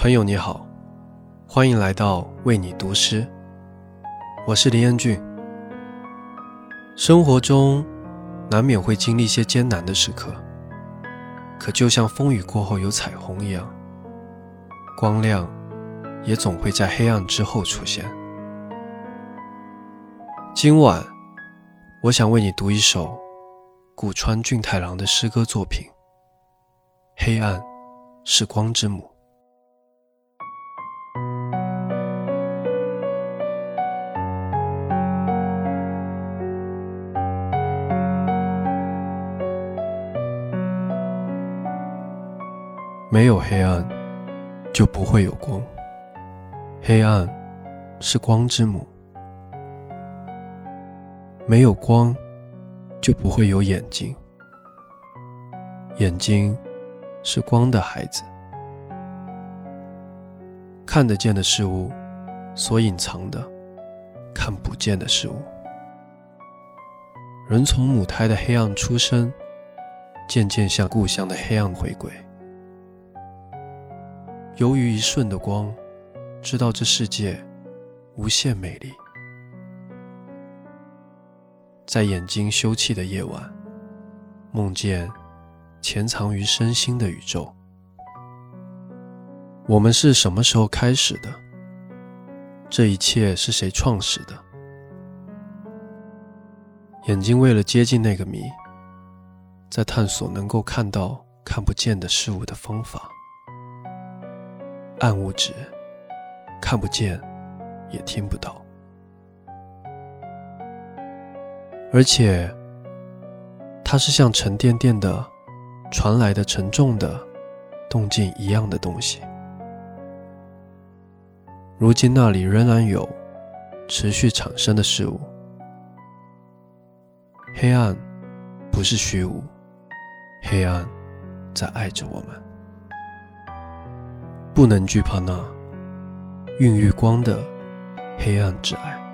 朋友你好，欢迎来到为你读诗。我是林彦俊。生活中难免会经历一些艰难的时刻，可就像风雨过后有彩虹一样，光亮也总会在黑暗之后出现。今晚，我想为你读一首古川俊太郎的诗歌作品《黑暗是光之母》。没有黑暗，就不会有光。黑暗是光之母。没有光，就不会有眼睛。眼睛是光的孩子。看得见的事物，所隐藏的，看不见的事物。人从母胎的黑暗出生，渐渐向故乡的黑暗回归。由于一瞬的光，知道这世界无限美丽。在眼睛休憩的夜晚，梦见潜藏于身心的宇宙。我们是什么时候开始的？这一切是谁创始的？眼睛为了接近那个谜，在探索能够看到看不见的事物的方法。暗物质看不见，也听不到，而且它是像沉甸甸的传来的沉重的动静一样的东西。如今那里仍然有持续产生的事物。黑暗不是虚无，黑暗在爱着我们。不能惧怕那孕育光的黑暗之爱。